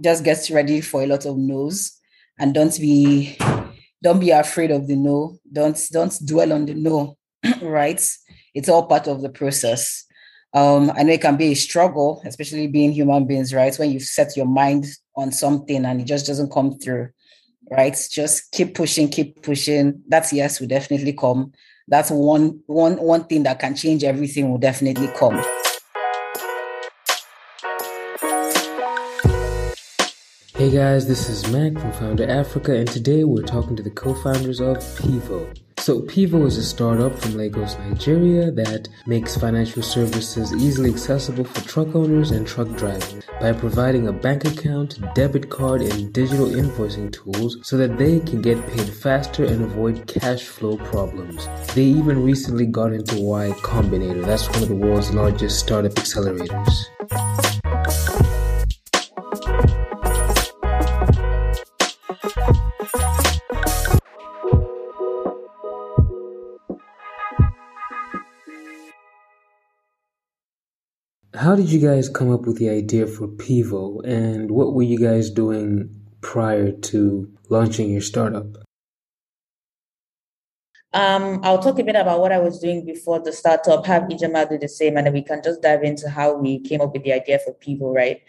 just get ready for a lot of no's and don't be don't be afraid of the no. Don't don't dwell on the no, right? It's all part of the process. Um, I know it can be a struggle, especially being human beings, right? When you set your mind on something and it just doesn't come through, right? Just keep pushing, keep pushing. That's yes will definitely come. That's one one one thing that can change everything will definitely come. Hey guys, this is Mac from Founder Africa, and today we're talking to the co founders of Pivo. So, Pivo is a startup from Lagos, Nigeria that makes financial services easily accessible for truck owners and truck drivers by providing a bank account, debit card, and digital invoicing tools so that they can get paid faster and avoid cash flow problems. They even recently got into Y Combinator, that's one of the world's largest startup accelerators. How did you guys come up with the idea for Pivo and what were you guys doing prior to launching your startup? Um, I'll talk a bit about what I was doing before the startup, have Ijeoma do the same, and then we can just dive into how we came up with the idea for Pivo, right?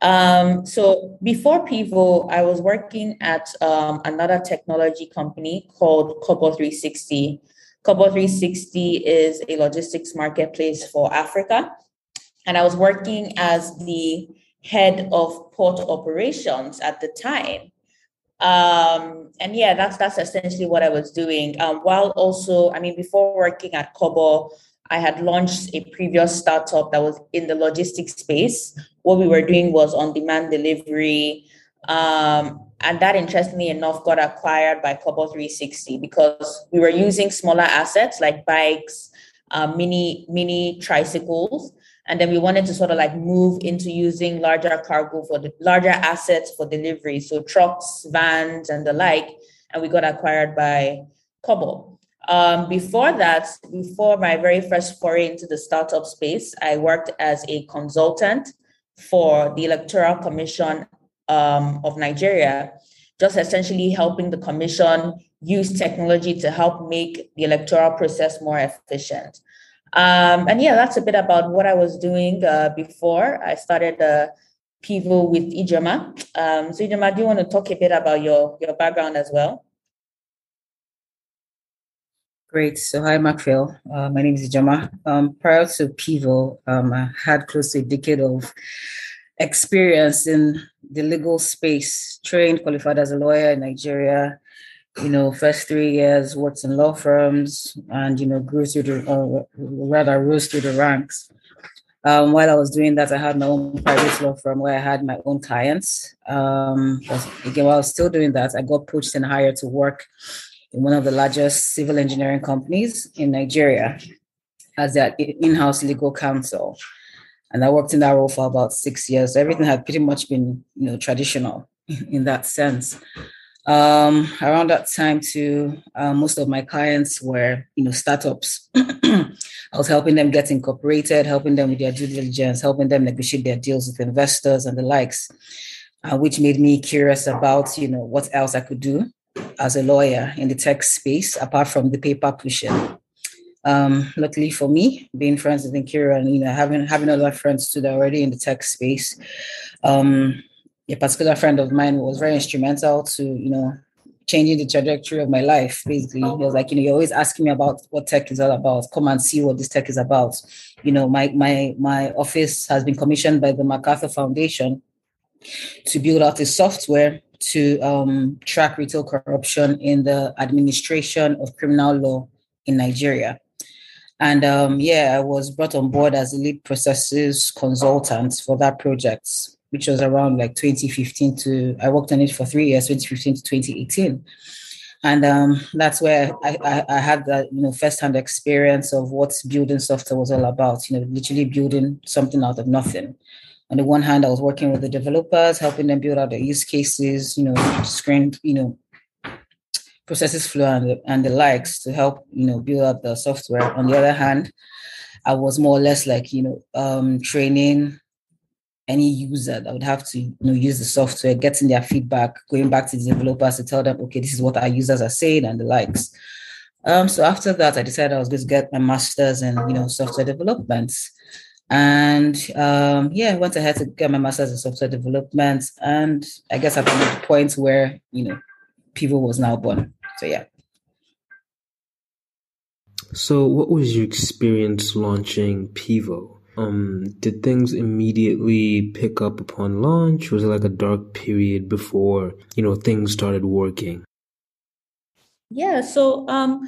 Um, so before Pivo, I was working at um, another technology company called Kobo 360. Kobo 360 is a logistics marketplace for Africa and I was working as the head of port operations at the time. Um, and yeah, that's that's essentially what I was doing. Um, while also, I mean, before working at Kobo, I had launched a previous startup that was in the logistics space. What we were doing was on-demand delivery. Um, and that interestingly enough got acquired by Kobo 360 because we were using smaller assets like bikes, uh, mini mini tricycles, and then we wanted to sort of like move into using larger cargo for the larger assets for delivery. So trucks vans and the like. And we got acquired by Kobo. Um, before that before my very first foray into the startup space i worked as a consultant for the electoral commission um, of nigeria just essentially helping the commission use technology to help make the electoral process more efficient um, and yeah, that's a bit about what I was doing uh, before I started uh, Pivo with Ijeoma. Um, so Ijeoma, do you want to talk a bit about your, your background as well? Great. So hi, Macphil. Uh, my name is Ijeoma. Um, prior to Pivo, um, I had close to a decade of experience in the legal space, trained, qualified as a lawyer in Nigeria, you know, first three years worked in law firms and, you know, grew through the, or rather rose through the ranks. Um, while I was doing that, I had my own private law firm where I had my own clients. Um, again, while I was still doing that, I got poached and hired to work in one of the largest civil engineering companies in Nigeria as their in-house legal counsel. And I worked in that role for about six years. everything had pretty much been, you know, traditional in that sense. Um, around that time, too, uh, most of my clients were, you know, startups. I was helping them get incorporated, helping them with their due diligence, helping them negotiate their deals with investors and the likes, uh, which made me curious about, you know, what else I could do as a lawyer in the tech space apart from the paper pushing. Um, luckily for me, being friends with Nkiru and you know having having a lot of friends too that already in the tech space, um, a particular friend of mine was very instrumental to, you know, changing the trajectory of my life. Basically, he was like, you know, you're always asking me about what tech is all about. Come and see what this tech is about. You know, my my my office has been commissioned by the MacArthur Foundation to build out a software to um, track retail corruption in the administration of criminal law in Nigeria. And um, yeah, I was brought on board as a lead processes consultant for that project which was around like 2015 to, I worked on it for three years, 2015 to 2018. And um, that's where I, I, I, had that, you know, firsthand experience of what building software was all about, you know, literally building something out of nothing. On the one hand, I was working with the developers, helping them build out the use cases, you know, screen, you know, processes flow and the, and the likes to help, you know, build out the software. On the other hand, I was more or less like, you know, um, training any user that would have to you know use the software, getting their feedback, going back to the developers to tell them, okay, this is what our users are saying and the likes. Um, so after that, I decided I was going to get my master's in you know software development, and um, yeah, I went ahead to get my master's in software development, and I guess I've been at the point where you know Pivo was now born. So yeah. So, what was your experience launching Pivo? Um, did things immediately pick up upon launch? Was it like a dark period before you know things started working? Yeah, so um,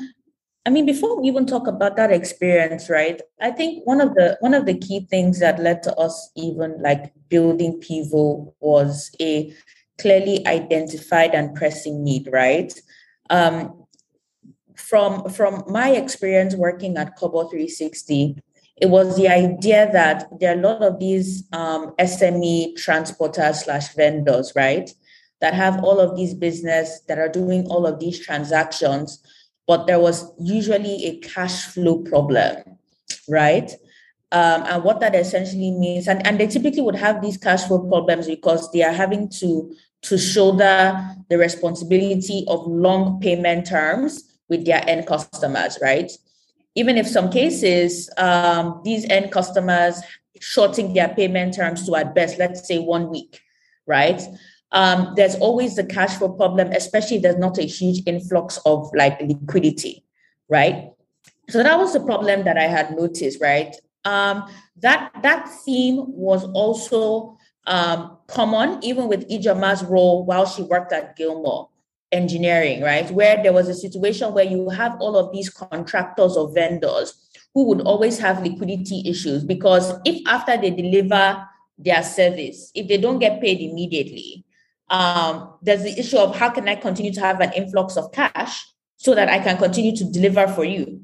I mean, before we even talk about that experience, right? I think one of the one of the key things that led to us even like building Pivo was a clearly identified and pressing need, right? Um, from from my experience working at Kobo 360, it was the idea that there are a lot of these um, SME transporters slash vendors, right, that have all of these business that are doing all of these transactions, but there was usually a cash flow problem, right? Um, and what that essentially means, and, and they typically would have these cash flow problems because they are having to to shoulder the responsibility of long payment terms with their end customers, right? Even if some cases, um, these end customers shorting their payment terms to at best, let's say one week, right? Um, there's always the cash flow problem, especially if there's not a huge influx of like liquidity, right? So that was the problem that I had noticed, right? Um, that that theme was also um, common even with Ijeoma's role while she worked at Gilmore engineering, right? Where there was a situation where you have all of these contractors or vendors who would always have liquidity issues because if after they deliver their service, if they don't get paid immediately, um, there's the issue of how can I continue to have an influx of cash so that I can continue to deliver for you,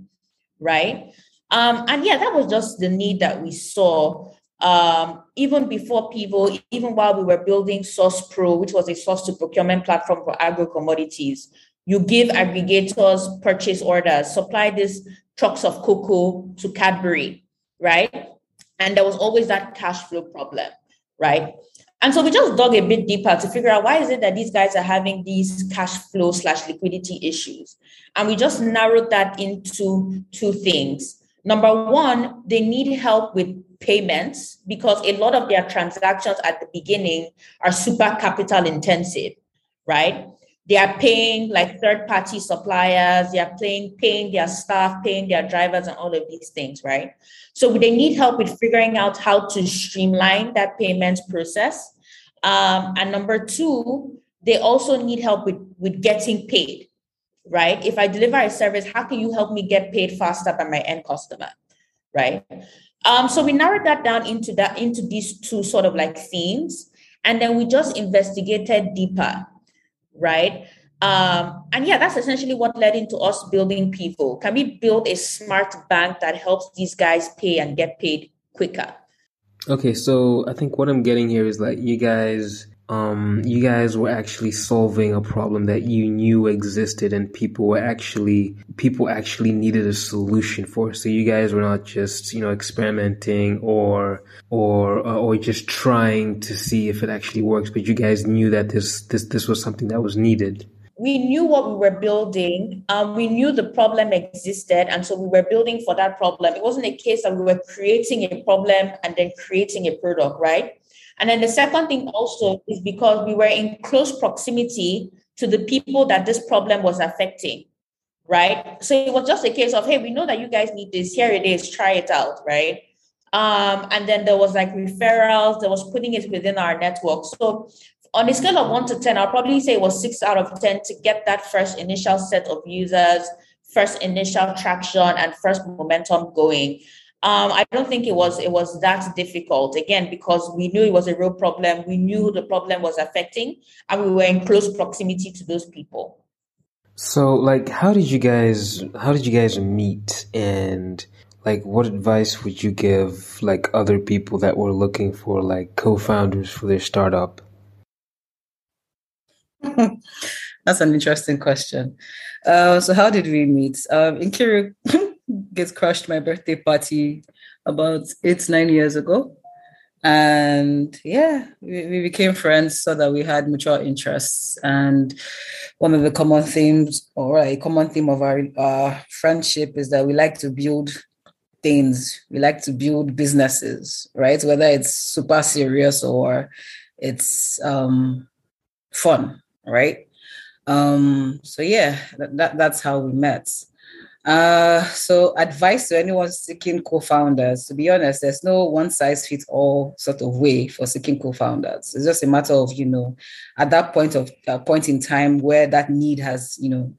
right? Um, and yeah, that was just the need that we saw um, even before Pivo, even while we were building Source Pro, which was a source to procurement platform for agro commodities, you give aggregators purchase orders, supply these trucks of cocoa to Cadbury, right? And there was always that cash flow problem, right? And so we just dug a bit deeper to figure out why is it that these guys are having these cash flow slash liquidity issues. And we just narrowed that into two things. Number one, they need help with payments because a lot of their transactions at the beginning are super capital intensive, right? They are paying like third party suppliers, they are paying, paying their staff, paying their drivers, and all of these things, right? So they need help with figuring out how to streamline that payments process. Um, and number two, they also need help with, with getting paid, right? If I deliver a service, how can you help me get paid faster by my end customer, right? Um, so we narrowed that down into that into these two sort of like themes, and then we just investigated deeper, right? Um, and yeah, that's essentially what led into us building Pivo. Can we build a smart bank that helps these guys pay and get paid quicker? Okay, so I think what I'm getting here is like you guys um, you guys were actually solving a problem that you knew existed and people were actually people actually needed a solution for so you guys were not just you know experimenting or or uh, or just trying to see if it actually works but you guys knew that this this this was something that was needed we knew what we were building. Um, we knew the problem existed. And so we were building for that problem. It wasn't a case that we were creating a problem and then creating a product, right? And then the second thing also is because we were in close proximity to the people that this problem was affecting, right? So it was just a case of, hey, we know that you guys need this. Here it is, try it out, right? Um, and then there was like referrals, there was putting it within our network. So on a scale of one to 10, I'll probably say it was six out of 10 to get that first initial set of users, first initial traction, and first momentum going. Um, I don't think it was it was that difficult again because we knew it was a real problem. We knew the problem was affecting, and we were in close proximity to those people. So, like, how did you guys how did you guys meet, and like, what advice would you give like other people that were looking for like co-founders for their startup? That's an interesting question. Uh, so, how did we meet? Um, Nkiru gets crushed my birthday party about eight, nine years ago. And yeah, we, we became friends so that we had mutual interests. And one of the common themes or a common theme of our uh, friendship is that we like to build things. We like to build businesses, right? Whether it's super serious or it's um, fun, right? Um, so yeah, that, that, that's how we met. Uh, so advice to anyone seeking co-founders, to be honest, there's no one size fits all sort of way for seeking co-founders. It's just a matter of, you know, at that point of uh, point in time where that need has, you know,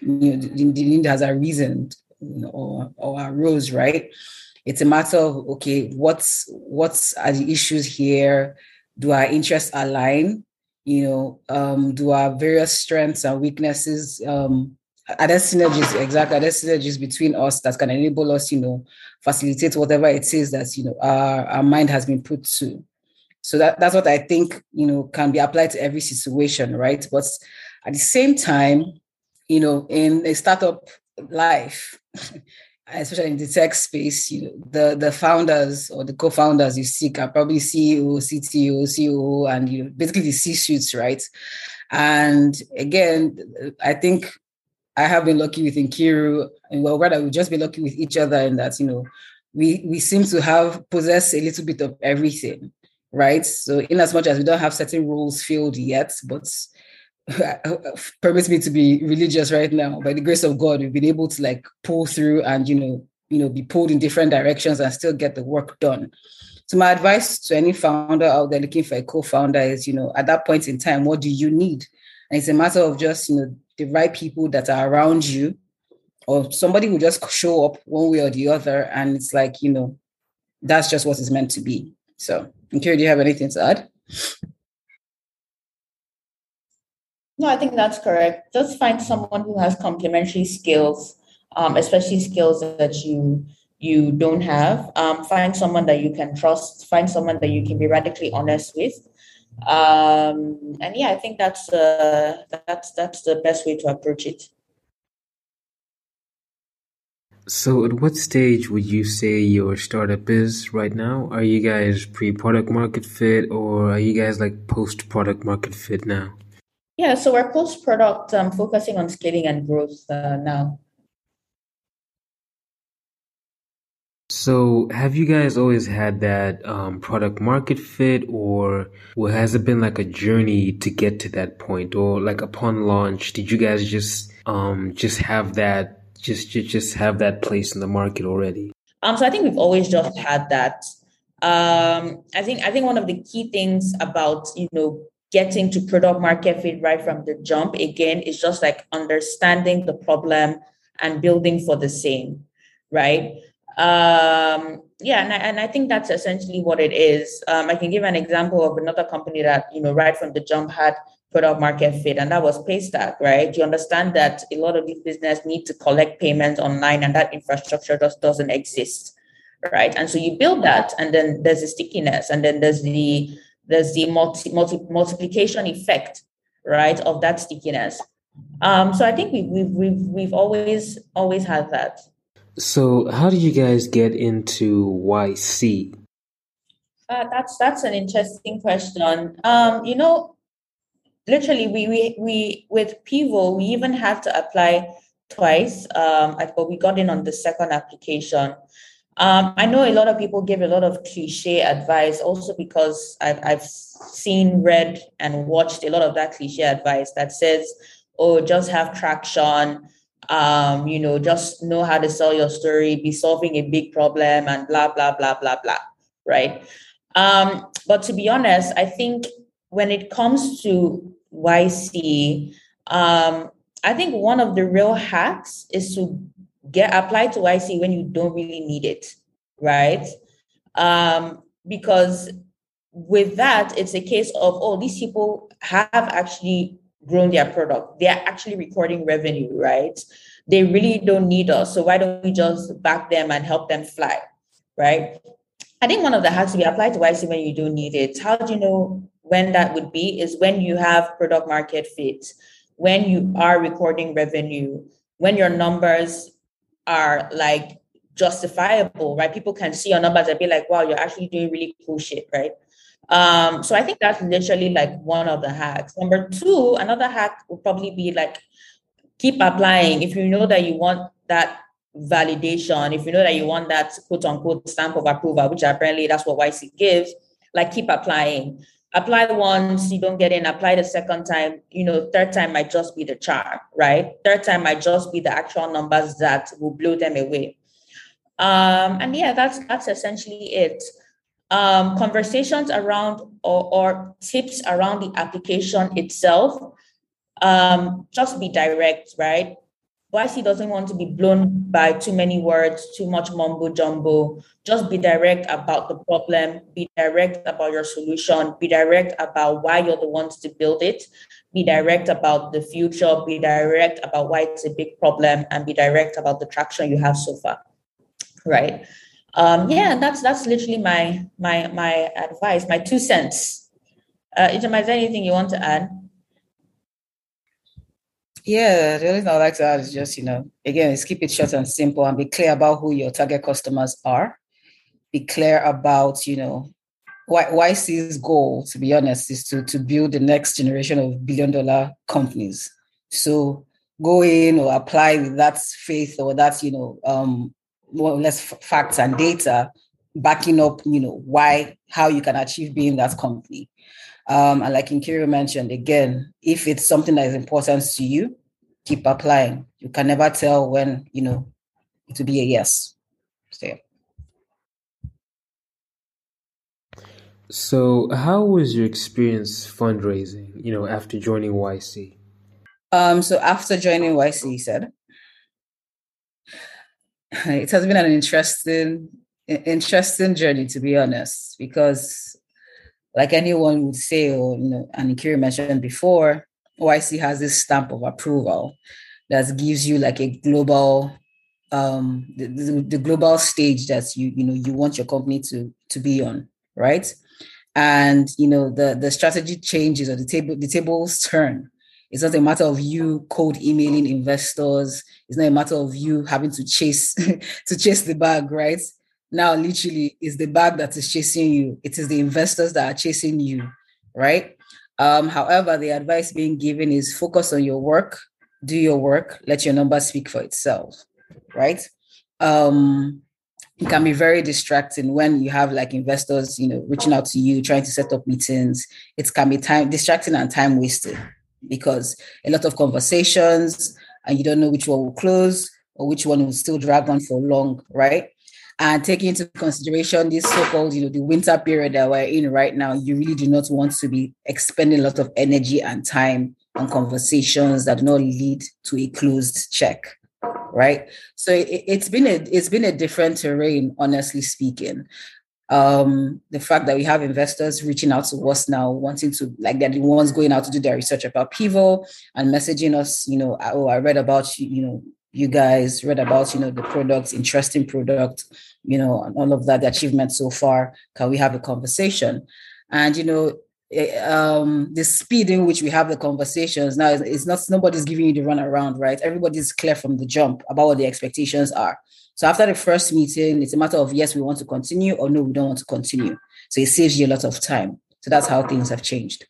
you know the, the need has arisen you know, or, or arose, right? It's a matter of, okay, what's, what's are the issues here? Do our interests align? You know, um, do our various strengths and weaknesses um, are there synergies exactly are there synergies between us that can enable us you know facilitate whatever it is that you know our, our mind has been put to? So that, that's what i think you know can be applied to every situation right? But at the same time you know in a startup life especially in the tech space you know the the founders or the co-founders you seek are probably ceo cto ceo and you know basically the c suits right? And again i think I have been lucky with Nkiru, and well, rather we've just be lucky with each other in that, you know, we we seem to have possessed a little bit of everything, right? So in as much as we don't have certain roles filled yet, but permit me to be religious right now. By the grace of God, we've been able to like pull through and you know, you know, be pulled in different directions and still get the work done. So my advice to any founder out there looking for a co-founder is, you know, at that point in time, what do you need? And it's a matter of just, you know, the right people that are around you, or somebody will just show up one way or the other, and it's like you know, that's just what it's meant to be. So, Nkiru, do you have anything to add? No, I think that's correct. Just find someone who has complementary skills, um, especially skills that you you don't have. Um, find someone that you can trust. Find someone that you can be radically honest with um, and yeah, I think that's uh, that's that's the best way to approach it. So, at what stage would you say your startup is right now? Are you guys pre product market fit or are you guys like post product market fit now? Yeah, so we're post product, um, focusing on scaling and growth uh, now. So, have you guys always had that um, product market fit, or has it been like a journey to get to that point, or like upon launch, did you guys just um, just have that just just have that place in the market already? Um, so I think we've always just had that. Um, I think I think one of the key things about you know getting to product market fit right from the jump again is just like understanding the problem and building for the same, right? Um, yeah, and I, and I think that's essentially what it is. Um, I can give an example of another company that you know right from the jump had product market fit, and that was Paystack, right? You understand that a lot of these business need to collect payments online, and that infrastructure just doesn't exist, right? And so you build that, and then there's the stickiness, and then there's the there's the multi, multi multiplication effect, right, of that stickiness. Um, so I think we've, we've we've we've always always had that. So, how did you guys get into YC? Uh, that's that's an interesting question. Um, you know, literally, we we we with Pivo, we even had to apply twice. Um, but we got in on the second application. Um, I know a lot of people give a lot of cliche advice, also because I've I've seen, read, and watched a lot of that cliche advice that says, "Oh, just have traction." Um, you know, just know how to sell your story, be solving a big problem, and blah, blah, blah, blah, blah. Right. Um, but to be honest, I think when it comes to YC, um, I think one of the real hacks is to get apply to YC when you don't really need it, right? Um, because with that, it's a case of oh, these people have actually grown their product. They're actually recording revenue, right? They really don't need us. So why don't we just back them and help them fly, right? I think one of the hacks we apply to YC when you don't need it. How do you know when that would be? Is when you have product market fit, when you are recording revenue, when your numbers are like justifiable, right? People can see your numbers and be like, wow, you're actually doing really cool shit, right? Um, so I think that's literally like one of the hacks. Number two, another hack would probably be like keep applying. If you know that you want that validation, if you know that you want that quote unquote stamp of approval, which apparently that's what YC gives, like keep applying. Apply once, you don't get in, apply the second time, you know, third time might just be the charm, right? Third time might just be the actual numbers that will blow them away. Um, and yeah, that's that's essentially it. Um, conversations around or, or tips around the application itself. Um, just be direct, right? YC doesn't want to be blown by too many words, too much mumbo jumbo. Just be direct about the problem, be direct about your solution, be direct about why you're the ones to build it, be direct about the future, be direct about why it's a big problem, and be direct about the traction you have so far. Right. Um, yeah, that's that's literally my my my advice, my two cents. Uh, is there anything you want to add? Yeah, the only thing I like to add is just, you know, again, is keep it short and simple and be clear about who your target customers are. Be clear about, you know, why YC's goal, to be honest, is to, to build the next generation of billion dollar companies. So go in or apply with that faith or that, you know, um, more or less facts and data backing up, you know, why, how you can achieve being that company. Um, and like Nkiru mentioned, again, if it's something that is important to you, keep applying. You can never tell when, you know, it will be a yes. So, yeah. so how was your experience fundraising, you know, after joining YC? Um, so after joining YC, he said, it has been an interesting, interesting journey, to be honest, because like anyone would say, or you know, and mentioned before, YC has this stamp of approval that gives you like a global um the, the, the, global stage that you you know you want your company to to be on right? And you know the the strategy changes or the table the tables turn it's not a matter of you cold emailing investors. It's not a matter of you having to chase to chase the bag right? Now literally it's the bag that is chasing you. It is the investors that are chasing you right? Um, however the advice being given is focus on your work do your work let your number speak for itself right? Um, it can be very distracting when you have like investors you know reaching out to you trying to set up meetings. It can be time distracting and time wasted because a lot of conversations and you don't know which one will close or which one will still drag on for long right and taking into consideration this so-called, you know, the winter period that we're in right now, you really do not want to be expending a lot of energy and time on conversations that do not lead to a closed check, right? So it, has been a it's been a different terrain, honestly speaking. Um, the fact that we have investors reaching out to us now, wanting to like they're the ones going out to do their research about Pivo and messaging us, you know, oh, I read about you, you know, you guys read about, you know, the product, interesting product, you know, and all of that, the achievements so far. Can we have a conversation? And, you know, eh, um, the speed in which we have the conversations now is not nobody's giving you the run around, right? Everybody's clear from the jump about what the expectations are. So after the first meeting, it's a matter of yes, we want to continue or no, we don't want to continue. So it saves you a lot of time. So that's how things have changed.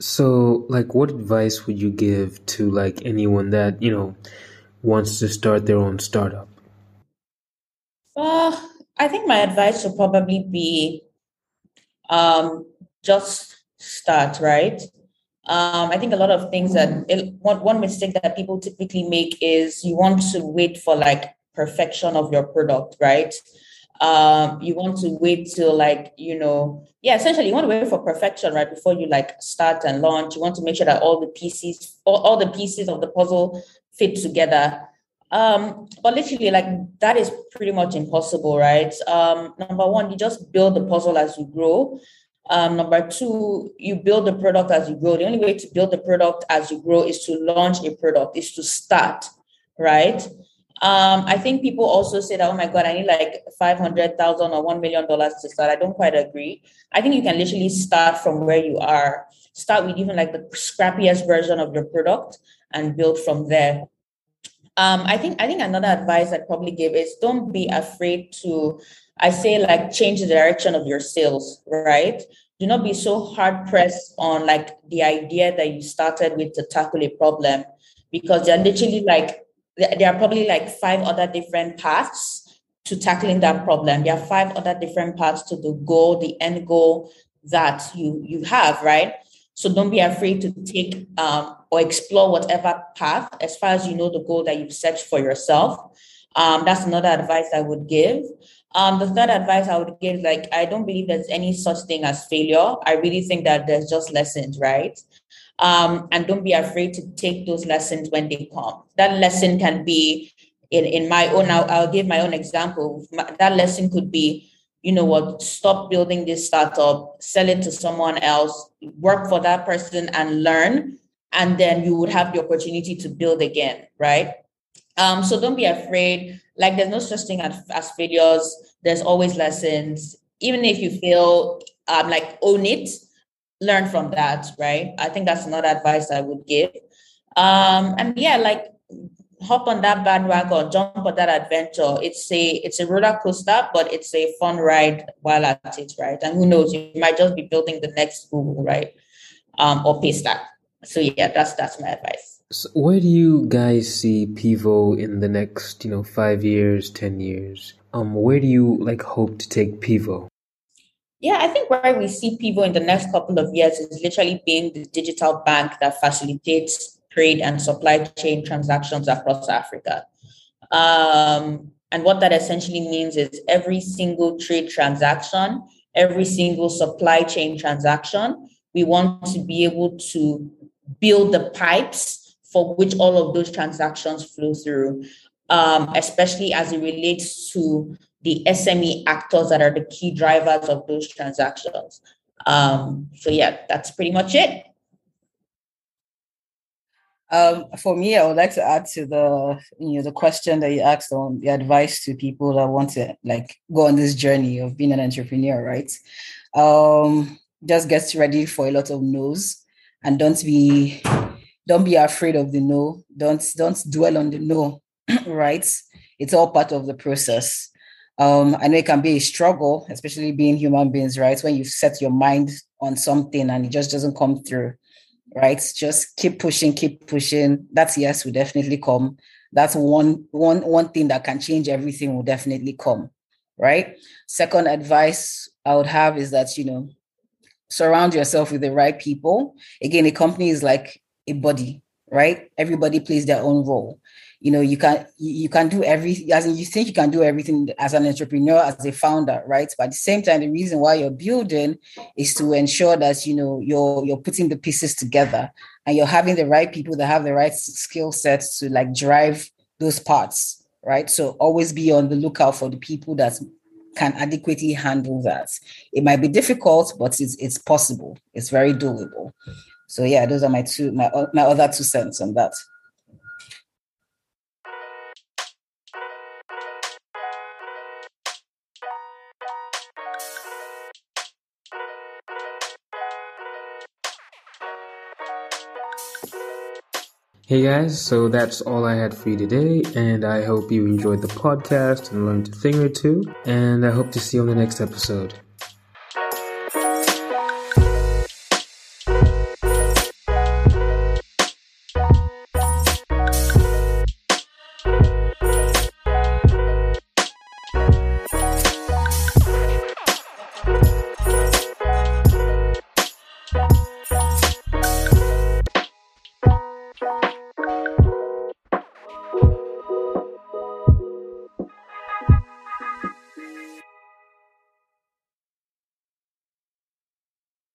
So, like, what advice would you give to like anyone that you know wants to start their own startup? Uh, I think my advice would probably be um, just start, right? Um, I think a lot of things that it, one, one mistake that people typically make is you want to wait for like perfection of your product, right? um, you want to wait till like you know yeah essentially you want to wait for perfection right before you like start and launch. You want to make sure that all the pieces all, all the pieces of the puzzle fit together. Um but literally like that is pretty much impossible right? Um number one you just build the puzzle as you grow um, number two, you build the product as you grow. The only way to build the product as you grow is to launch a product, is to start, right? Um, I think people also say that, oh my God, I need like 500,000 or $1 million to start. I don't quite agree. I think you can literally start from where you are. Start with even like the scrappiest version of your product and build from there. Um, I think I think another advice I'd probably give is don't be afraid to, I say like change the direction of your sales, right? Do not be so hard pressed on like the idea that you started with to tackle a problem because they're literally like there are probably like five other different paths to tackling that problem. There are five other different paths to the goal, the end goal that you you have, right? So don't be afraid to take um, or explore whatever path as far as you know the goal that you've set for yourself. Um, that's another advice I would give. Um, the third advice I would give, like, I don't believe there's any such thing as failure. I really think that there's just lessons, right? um, and don't be afraid to take those lessons when they come. That lesson can be in, in my own, I'll, I'll give my own example. that lesson could be, you know what, stop building this startup, sell it to someone else, work for that person and learn, and then you would have the opportunity to build again, right? Um, so don't be afraid. Like there's no such thing as, as failures. There's always lessons. Even if you fail, um, like own it learn from that, right? I think that's another advice I would give. Um, and yeah, like hop on that bandwagon, jump on that adventure. It's a it's a roller coaster, but it's a fun ride while at it, right? And who knows, you might just be building the next Google, right? Um, or Paystack. So yeah, that's that's my advice. So where do you guys see Pivo in the next, you know, five years, ten years? Um, where do you like hope to take Pivo? Yeah, I think where we see Pivo in the next couple of years is literally being the digital bank that facilitates trade and supply chain transactions across Africa. Um, and what that essentially means is every single trade transaction, every single supply chain transaction, we want to be able to build the pipes for which all of those transactions flow through, um, especially as it relates to the SME actors that are the key drivers of those transactions. Um, so yeah, that's pretty much it. Um, for me, I would like to add to the you know the question that you asked on the advice to people that want to like go on this journey of being an entrepreneur, right? Um, just get ready for a lot of no's and don't be don't be afraid of the no. Don't don't dwell on the no, right? It's all part of the process. Um, I know it can be a struggle, especially being human beings, right? When you set your mind on something and it just doesn't come through, right? Just keep pushing, keep pushing. That's yes will definitely come. That's one one one thing that can change everything will definitely come, right? Second advice I would have is that you know surround yourself with the right people. Again, a company is like a body, right? Everybody plays their own role you know you can you can do every as in you think you can do everything as an entrepreneur as a founder right but at the same time the reason why you're building is to ensure that you know you're you're putting the pieces together and you're having the right people that have the right skill sets to like drive those parts right so always be on the lookout for the people that can adequately handle that. It might be difficult but it's it's possible. It's very doable. So yeah those are my two my, my other two cents on that Hey guys, so that's all I had for you today, and I hope you enjoyed the podcast and learned a thing or two, and I hope to see you on the next episode.